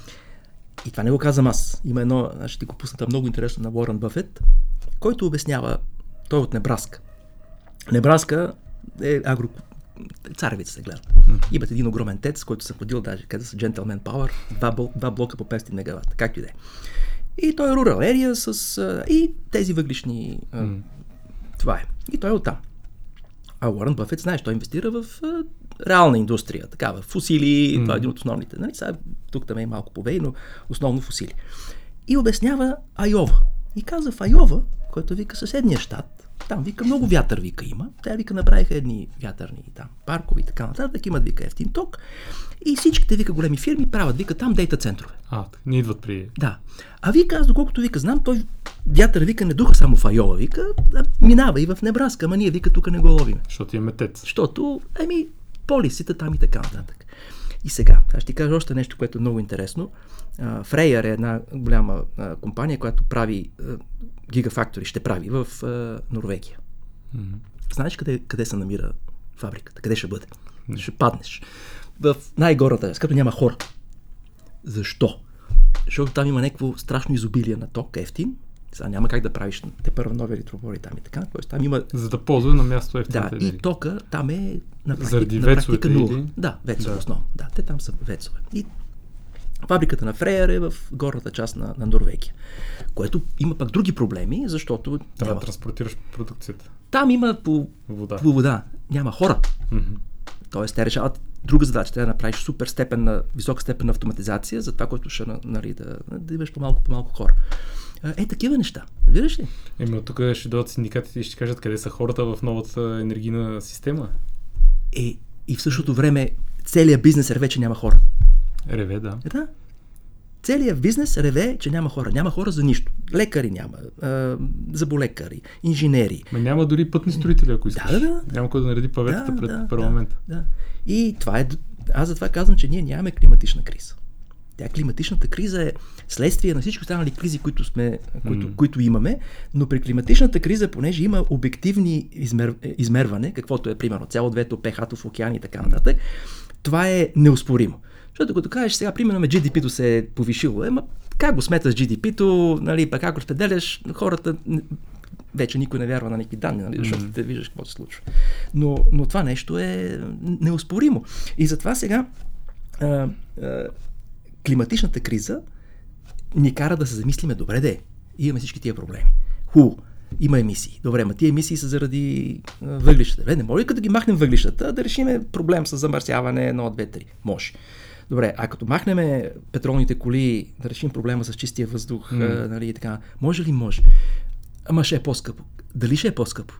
И това не го казвам аз. Има едно, ще ти го пусната много интересно на Уорън Бъфет, който обяснява, той е от Небраска. Небраска е агро... Царевица се гледа. Mm-hmm. Имат един огромен тец, който съм ходил даже, къде са Gentleman Power, два, бл... два блока по 500 мегаватта, както и да е. И той е рурал ерия с... А, и тези въглишни... А, mm-hmm. Това е. И той е оттам. А Уорън Бъфет, знаеш, той инвестира в а, реална индустрия, такава, фусили, mm. това е един от основните. Нали? Сега, тук там е малко повей, но основно фусили. И обяснява Айова. И каза в Айова, който вика съседния щат, там вика много вятър вика има. Те вика направиха едни вятърни там паркови и така нататък, имат вика ефтин ток. И всичките вика големи фирми правят вика там дейта центрове. А, не идват при... Да. А вика, аз доколкото вика знам, той вятър вика не духа само в Айова, вика, а минава и в Небраска, ама ние вика тук не го ловим. Защото имаме тец. Защото, еми, полисите там и така нататък. И сега, аз ще ти кажа още нещо, което е много интересно. Фрейер е една голяма компания, която прави гигафактори, ще прави в Норвегия. Mm-hmm. Знаеш къде, къде се намира фабриката? Къде ще бъде? Mm-hmm. Ще паднеш. В най-горната, като няма хора. Защо? Защото там има някакво страшно изобилие на ток, ефтин, сега няма как да правиш те първа нови електропори там и така. Тоест, там има... За да ползва на място ефтината Да, и тока там е на практика, Заради на практика нула. Или? Да, вецове да. основно. Да, те там са вецове. И фабриката на Фрейер е в горната част на, на Норвегия. Което има пък други проблеми, защото... Трябва да транспортираш продукцията. Там има по вода. По вода. Няма хора. Mm-hmm. Тоест, те решават друга задача. Трябва да направиш супер степен на, висока степен на автоматизация за това, което ще нали, да, да имаш по-малко по-малко хора. Е, такива неща. Виждаш ли? Еми, тук ще дойдат синдикатите и ще кажат къде са хората в новата енергийна система. Е, и в същото време целият бизнес реве, че няма хора. Реве, да. Е, да. Целият бизнес реве, че няма хора. Няма хора за нищо. Лекари няма, а, заболекари, инженери. Ма няма дори пътни строители, ако искаш. Да, да, да. Няма кой да нареди паветата да, пред да, парламента. Да, да. И това е... Аз затова казвам, че ние нямаме климатична криза. Тя климатичната криза е следствие на всички останали кризи, които, сме, които, mm. които имаме, но при климатичната криза, понеже има обективни измер, измерване, каквото е примерно цяло двето ph в океани и така нататък, това е неоспоримо. Защото като кажеш сега, примерно, GDP-то се е повишило, ема как го сметаш GDP-то, нали, пък как го разпределяш, хората вече никой не вярва на някакви данни, нали, защото mm. те виждаш какво се случва. Но, но това нещо е неоспоримо. И затова сега а, а, климатичната криза ни кара да се замислиме, добре де, имаме всички тия проблеми. Хубаво, има емисии. Добре, ма тия емисии са заради въглищата. Добре, не може ли като ги махнем въглищата да решим проблем с замърсяване 1, 2, 3? Може. Добре, а като махнем петролните коли, да решим проблема с чистия въздух, mm. нали, и така, може ли? Може. Ама ще е по-скъпо. Дали ще е по-скъпо?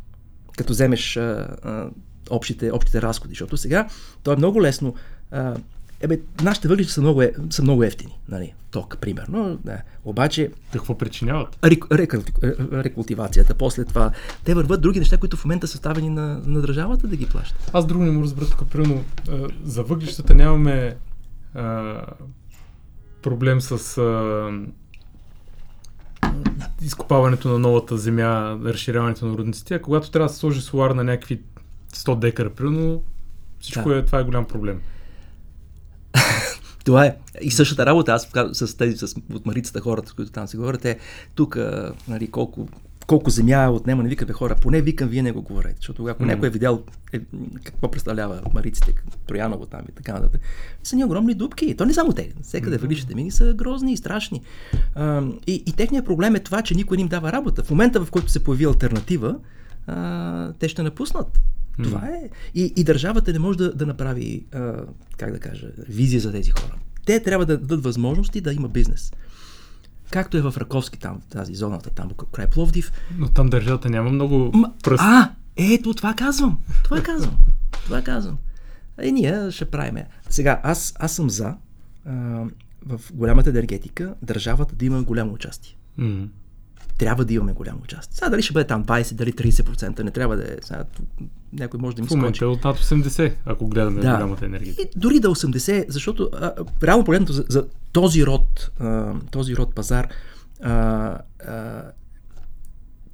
Като вземеш а, а, общите, общите разходи, защото сега то е много лесно. А, Ебе, нашите въглища са много, е, са много ефтини, нали, ток, примерно. Да. Обаче, Какво причиняват? рек, рекулти- ре- рекултивацията, после това, те върват други неща, които в момента са ставени на, на държавата да ги плаща. Аз друго не му разбера тук, примерно, а, за въглищата нямаме а, проблем с а, изкопаването на новата земя, разширяването на рудниците, а когато трябва да се сложи солар на някакви 100 декара, примерно, всичко Да. е, това е голям проблем. Това е. И същата работа, аз с тези с, от Марицата хората, с които там се говорят, е тук, нали, колко, колко земя отнема, не викам бе хора, поне викам, вие не го говорете, защото ако Мгм. някой е видял е, какво представлява Мариците, Трояново там и така нататък, са ни огромни дупки. И То не само те, всекъде въглищите мини са грозни и страшни. А, и, и техният проблем е това, че никой не им дава работа. В момента, в който се появи альтернатива, а, те ще напуснат. Това е. И, и държавата не може да, да направи, а, как да кажа, визия за тези хора. Те трябва да дадат възможности да има бизнес. Както е в Раковски, там, тази зоната, там, край Пловдив. Но там държавата няма много пръст. А, ето, това казвам. Това казвам. Това казвам. Е, ние ще правиме. Сега, аз, аз съм за а, в голямата енергетика държавата да има голямо участие. М. Трябва да имаме голямо участие. Сега дали ще бъде там 20, дали 30%, не трябва да е. Сега, някой може да ми В момента скочи. е от над 80, ако гледаме Да. голямата енергия. И дори да 80, защото а, а, реално погледнато за, за този род, а, този род пазар, а, а,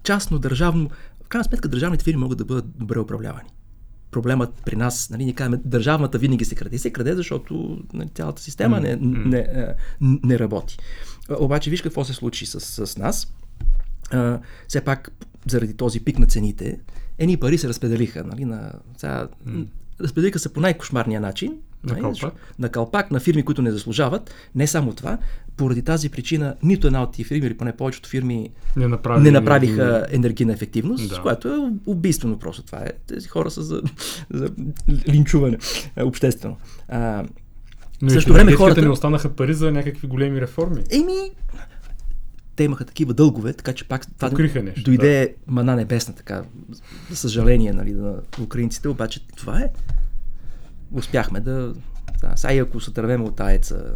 частно, държавно, в крайна сметка държавните фирми могат да бъдат добре управлявани. Проблемът при нас, нали, ние казваме, държавната винаги се краде. И се краде, защото нали, цялата система не, не, а, не работи. Обаче, виж какво се случи с, с нас. А, все пак, заради този пик на цените, едни пари се разпределиха. Нали, на, сега, разпределиха се по най-кошмарния начин. На нали, калпак? на калпак, на фирми, които не заслужават. Не само това, поради тази причина нито една от тия фирми, или поне повечето фирми, Не, направи, не направиха енергийна ефективност, Да. с което е убийствено просто. Това е. Тези хора са за, за линчуване а, обществено. А, Но в време хората- не останаха пари за някакви големи реформи. еми, те имаха такива дългове, така че пак това Покриха нещо, дойде мана небесна, така, за съжаление нали, на украинците, обаче това е. Успяхме да... да сега и ако се отървем от аеца,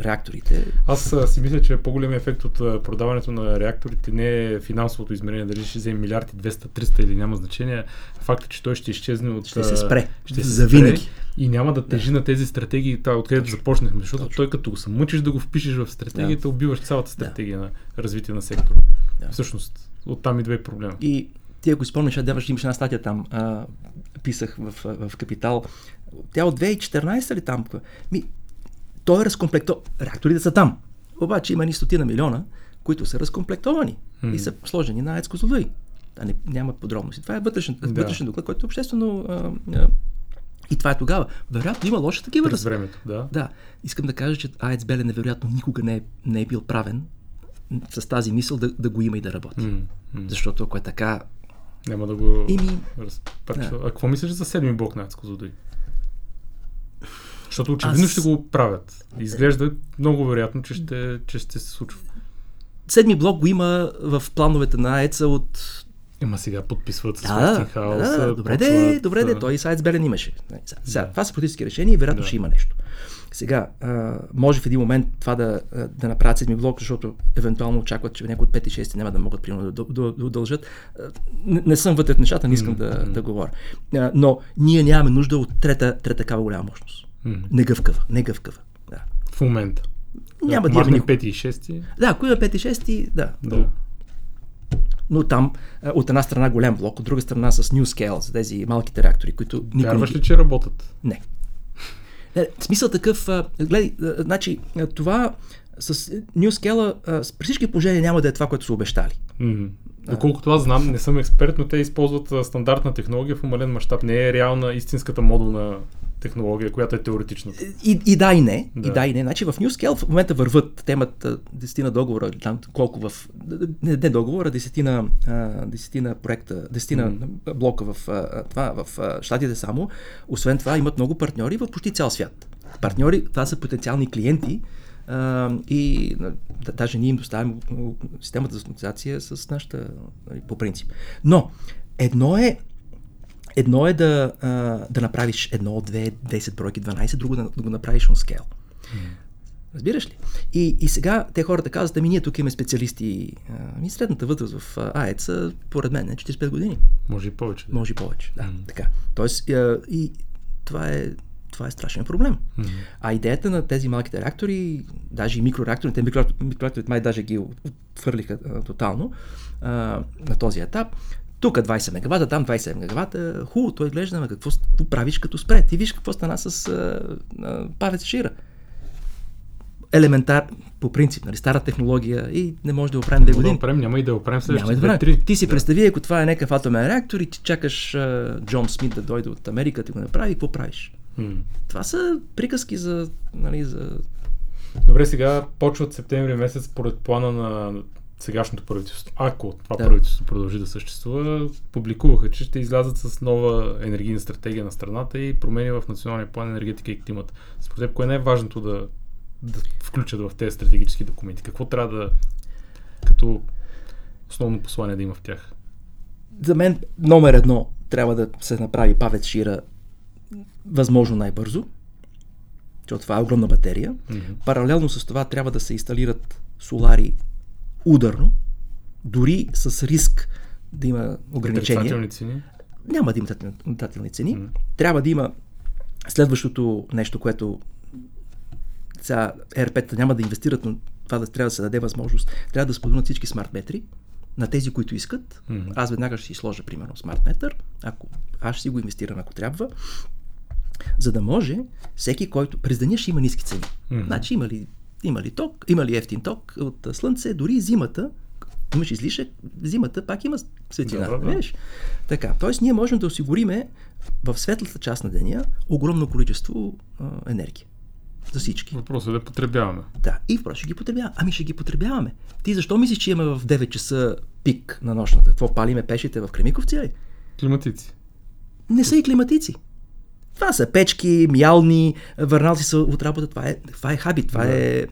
реакторите, Аз си мисля, че по-големият ефект от продаването на реакторите не е финансовото измерение, дали ще вземе милиард и 200, 300 или няма значение. Факт е, че той ще изчезне от... Ще се спре. Ще се Завинаги. спре и няма да тежи на тези стратегии, та, откъдето започнахме, защото той като го се мъчиш да го впишеш в стратегията, убиваш цялата стратегия на развитие на сектора. Да. Всъщност, оттам идва и проблема. И ти ако спомняш, даваш имаш една статия там, а, писах в, в Капитал. Тя от 2014 ли там? Ми, той е разкомплектован. Реакторите са там. Обаче има ни стотина милиона, които са разкомплектовани и са сложени на АЕЦ Козлодуй. Да, не, няма подробности. Това е вътрешен, Да. вътрешен доклад, който е обществено... А, а, и това е тогава. Вероятно има лоши такива През раз... времето, да. Да, искам да кажа, че АЕЦ Белене вероятно никога не е, не е бил правен с тази мисъл да, да го има и да работи. М, м. Защото ако е така, Няма да го Ими, разпачва. А какво мислиш за седми блок на Ацкозодой? Защото очевидно Аз- ще го правят. Изглежда много вероятно, че ще, че ще се случва. седми блок го има в плановете на АЕЦа от... Ема сега подписват с Да, да, Westinghouse. да, добре де, почват, добре де, той и с АЕЦ Белен имаше. Не, Сега, сега, това са политически решения и вероятно Да. ще има нещо. Сега, а, може в един момент това да, да направят седми блок, защото евентуално очакват, че някои от 5 и 6 няма да могат примерно да, да, да удължат. Не, не съм вътре в нещата, не искам да, да говоря. А, но ние нямаме нужда от трета, трета такава голяма мощност. Мгм. Негъвкава, негъвкава. Да. В момента. Няма да имаме... 5 и 6. Да, ако има 5 и 6, да. Да. Но там от една страна голям блок, от друга страна с New Scale, за тези малките реактори, които никой не Вярваш ли, че работят? Не. не. Смисъл такъв, гледай, значи това с New Scale при всички положения няма да е това, което са обещали. М. Доколкото аз знам, не съм експерт, но те използват стандартна технология в умален мащаб. Не е реална истинската модулна технология, която е теоретичната. И, и да и не. Да. И да и не. Значи в New Scale в момента върват темата десетина договора, там колко в... Не, не договора, десетина, а, десетина проекта, десетина блока в, а, това, в а, щатите само. Освен това имат много партньори в почти цял свят. Партньори, това са потенциални клиенти, а, и да, даже ние им доставяме а, системата за автоматизация с нашата, нали, по принцип. Но едно е Едно е да, а, да направиш едно, две, 10 бройки, 12, друго да, да го направиш on scale. Разбираш ли? И, и сега те хората казват, ами ние тук имаме специалисти. Ами средната възраст в АЕЦ, поред мен, е 45 години. Може и повече. Да. Може и повече, да. Mm. Така. Тоест, а, и това е това е страшен проблем. Mm-hmm. А идеята на тези малките реактори, даже и микрореакторите, микрореакторите май даже ги отвърлиха тотално а, на този етап. Тук 20 мегавата, там 20 мегавата. Хубаво, той глежда, на какво, какво правиш като спре. Ти виж какво стана с а, а, павец шира елементар, по принцип, нали, стара технология и не може да го правим две години. Да оправим, няма и да оправим следващите да. Ти си да. представи, ако това е някакъв атомен реактор и ти чакаш uh, Джон Смит да дойде от Америка да го направи, какво правиш? Hmm. Това са приказки за, нали, за... Добре, сега почва от септември месец, според плана на сегашното правителство, ако това да. правителство продължи да съществува, публикуваха, че ще излязат с нова енергийна стратегия на страната и промени в националния план енергетика и климат. Според теб, кое е най-важното да да включат в тези стратегически документи? Какво трябва да, като основно послание да има в тях? За мен номер едно трябва да се направи павец шира възможно най-бързо, защото това е огромна батерия. Mm-hmm. Паралелно с това трябва да се инсталират солари ударно, дори с риск да има ограничения. цени? Няма да има отрицателни цени. Mm-hmm. Трябва да има следващото нещо, което сега ЕРП-та няма да инвестират, но това да трябва да се даде възможност. Трябва да споделят всички смарт метри на тези, които искат. Mm-hmm. Аз веднага ще си сложа, примерно, смарт метър, ако аз ще си го инвестирам, ако трябва, за да може всеки, който през деня ще има ниски цени. Mm-hmm. Значи има ли, има ли ток, има ли ефтин ток от слънце, дори зимата, имаш излишък, зимата пак има светлина. Да, да, да. Така, т.е. ние можем да осигуриме в светлата част на деня огромно количество а, енергия. За всички. Въпросът е да потребяваме. Да, и въпрос ще ги потребяваме. Ами ще ги потребяваме. Ти защо мислиш, че имаме в 9 часа пик на нощната? Какво палиме пешите в Кремиковци? Ли? Климатици. Не са и климатици. Това са печки, мялни, върналци са от работа. Това е, това е хабит, това да. е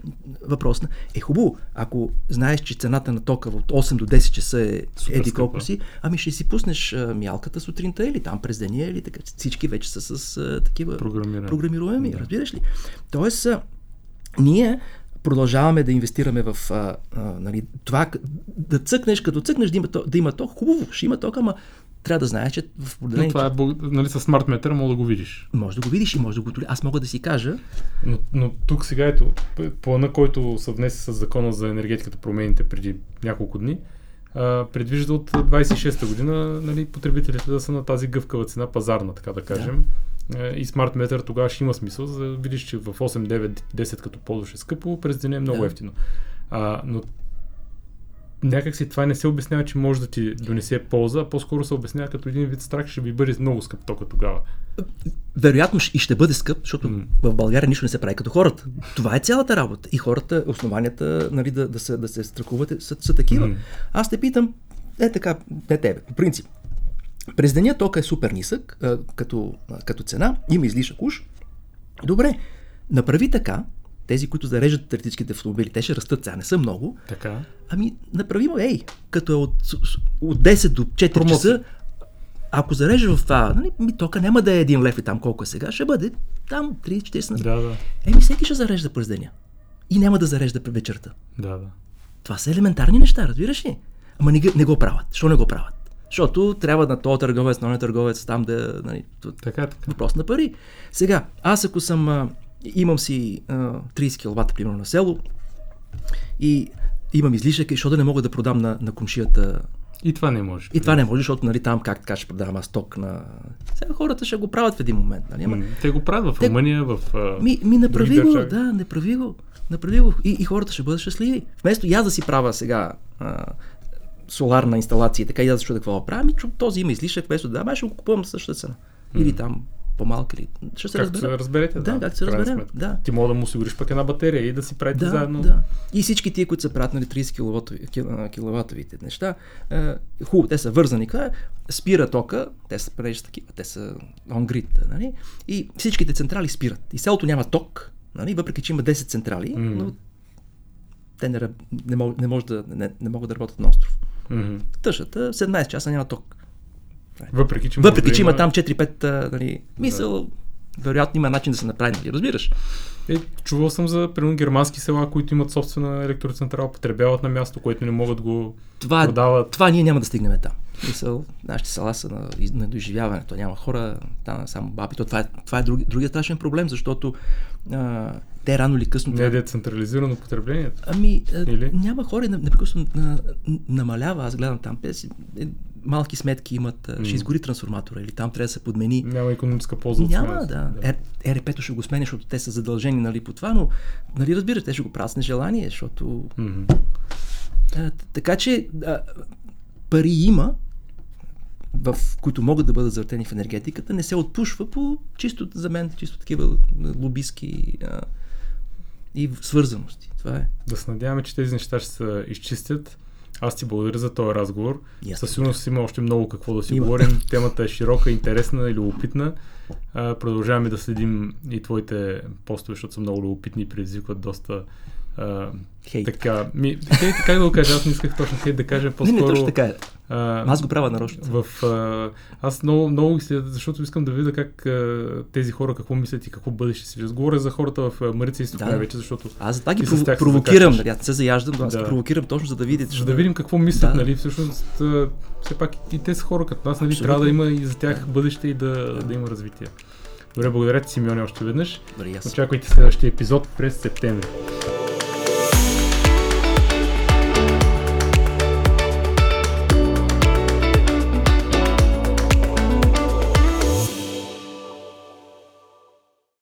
въпрос на... Е хубаво, ако знаеш, че цената на тока от 8 до 10 часа е Супер еди колко си, ами ще си пуснеш а, мялката сутринта или там през деня или така. Всички вече са с а, такива програмируеми, да. разбираш ли? Тоест, а, ние продължаваме да инвестираме в а, а, нали, това, да цъкнеш, като цъкнеш да има, да има ток, хубаво, ще има ток, ама трябва да знаеш, че в определени... Но това е, нали, с смарт метър мога да го видиш. Може да го видиш и може да го... Аз мога да си кажа... Но, но тук сега ето, плана, който са внесе с закона за енергетиката промените преди няколко дни, а, предвижда от 26-та година нали, потребителите да са на тази гъвкава цена, пазарна, така да кажем. Да. И смарт метър тогава ще има смисъл, за да видиш, че в 8, 9, 10 като ползваш е скъпо, през деня е много да. ефтино. А, но някак си това не се обяснява, че може да ти донесе полза, а по-скоро се обяснява като един вид страх, ще ви бъде много скъп тока тогава. Вероятно и ще бъде скъп, защото mm. в България нищо не се прави като хората. Това е цялата работа. И хората, основанията нали, да, да, се, да се страхуват са, са такива. Mm. Аз те питам, е така, не тебе, по принцип. През деня тока е супер нисък а, като, а, като цена, има излишък уж. Добре, направи така, тези, които зареждат електрическите автомобили, те ще растат сега, не са много. Така. Ами, направи му, ей, като е от, от 10 до 4 Промоция. часа, ако зарежеш в това, нали, ми тока няма да е един лев и там колко е сега, ще бъде там 30-40 Да, да. Еми, всеки ще зарежда през деня. И няма да зарежда през вечерта. Да, да. Това са елементарни неща, разбираш ли? Ама не, не го правят. Що не го правят? Защото трябва на този търговец, на този търговец там да... Нали, така, така. Въпрос на пари. Сега, аз ако съм имам си а, 30 кВт, примерно, на село и имам излишък, защото да не мога да продам на, на коншията и това не може. И това не може, защото нали, там как така ще продавам аз ток на... Сега хората ще го правят в един момент. Нали? Ама... Те го правят в Те... Румъния, в Ми, ми направи го, да, не прави го. Направи го. И, и хората ще бъдат щастливи. Вместо я да си правя сега а, соларна инсталация, така и защо да какво правя, ми този има излишък, вместо да, ама ще го купувам същата цена. Или там по-малка ли? Ще се разбере. се разберете. Да, да как се разберем. Да. Ти мога да му осигуриш пък една батерия и да си правите да, заедно. Да. И всички тия, които са правят нали, 30 киловатовите неща, е, хубаво, те са вързани. Това спира тока, те са прежи такива, те са on-grid, нали? И всичките централи спират. И селото няма ток, нали? въпреки че има 10 централи, mm. но те не, не, мог, не, може да, не, не могат да работят на остров. Mm-hmm. Тъщата 17 часа няма ток. Въпреки, че, Въпреки, че да има там 4-5 а, нали, мисъл, вероятно има начин да се направи, нали, разбираш? Е, чувал съм за примерно германски села, които имат собствена електроцентрала, потребяват на място, което не могат го Това, продават. това ние няма да стигнем там. Мисъл, нашите села са на, на доизживяването, няма хора, там само баби. То, това е, това е други, другия страшен проблем, защото а, те рано или късно... Не е децентрализирано потреблението. Ами, Или? няма хора, непрекъснато на, намалява, аз гледам там, те си, е, малки сметки имат, а, ще изгори трансформатора или там трябва да се подмени. Няма економическа полза. от Няма, смяната. да. Е, ЕРП-то ще го сменя, защото те са задължени нали, по това, но нали, разбирате, те ще го правят с нежелание, защото... Мгм. А, така че а, пари има, в които могат да бъдат завъртени в енергетиката, не се отпушва по чисто за мен, чисто такива лобистки а, и свързаности. Това е. Да се надяваме, че тези неща ще се изчистят. Аз ти благодаря за този разговор. Със сигурност има още много какво да си Има. говорим. Темата е широка, интересна и любопитна. А, продължаваме да следим и твоите постове, защото са много любопитни и предизвикват доста а, Хейт. така. Ми, хейт, как да го кажа? Аз не исках точно хейт да кажа. [LAUGHS] Не, По-скоро, не, точно така е. а, Аз го правя нарочно. в, а, аз много, много следя, защото искам да видя как а, тези хора какво мислят и какво бъдеще си виждат. Говоря за хората в Марица Изток Да. вече, защото Аз за това ги И прово- провокирам. закачаш. Нали, аз не се заяждам, но аз Да. провокирам точно за да видите. за да видим какво мислят, Да. нали, всъщност а, все пак и те са хора като нас, нали, Абсолютно. трябва да има и за тях бъдеще и да, да има развитие. Добре, благодаря ти, Симеоне, още веднъж. Добре, и. Очаквайте следващия епизод през септември.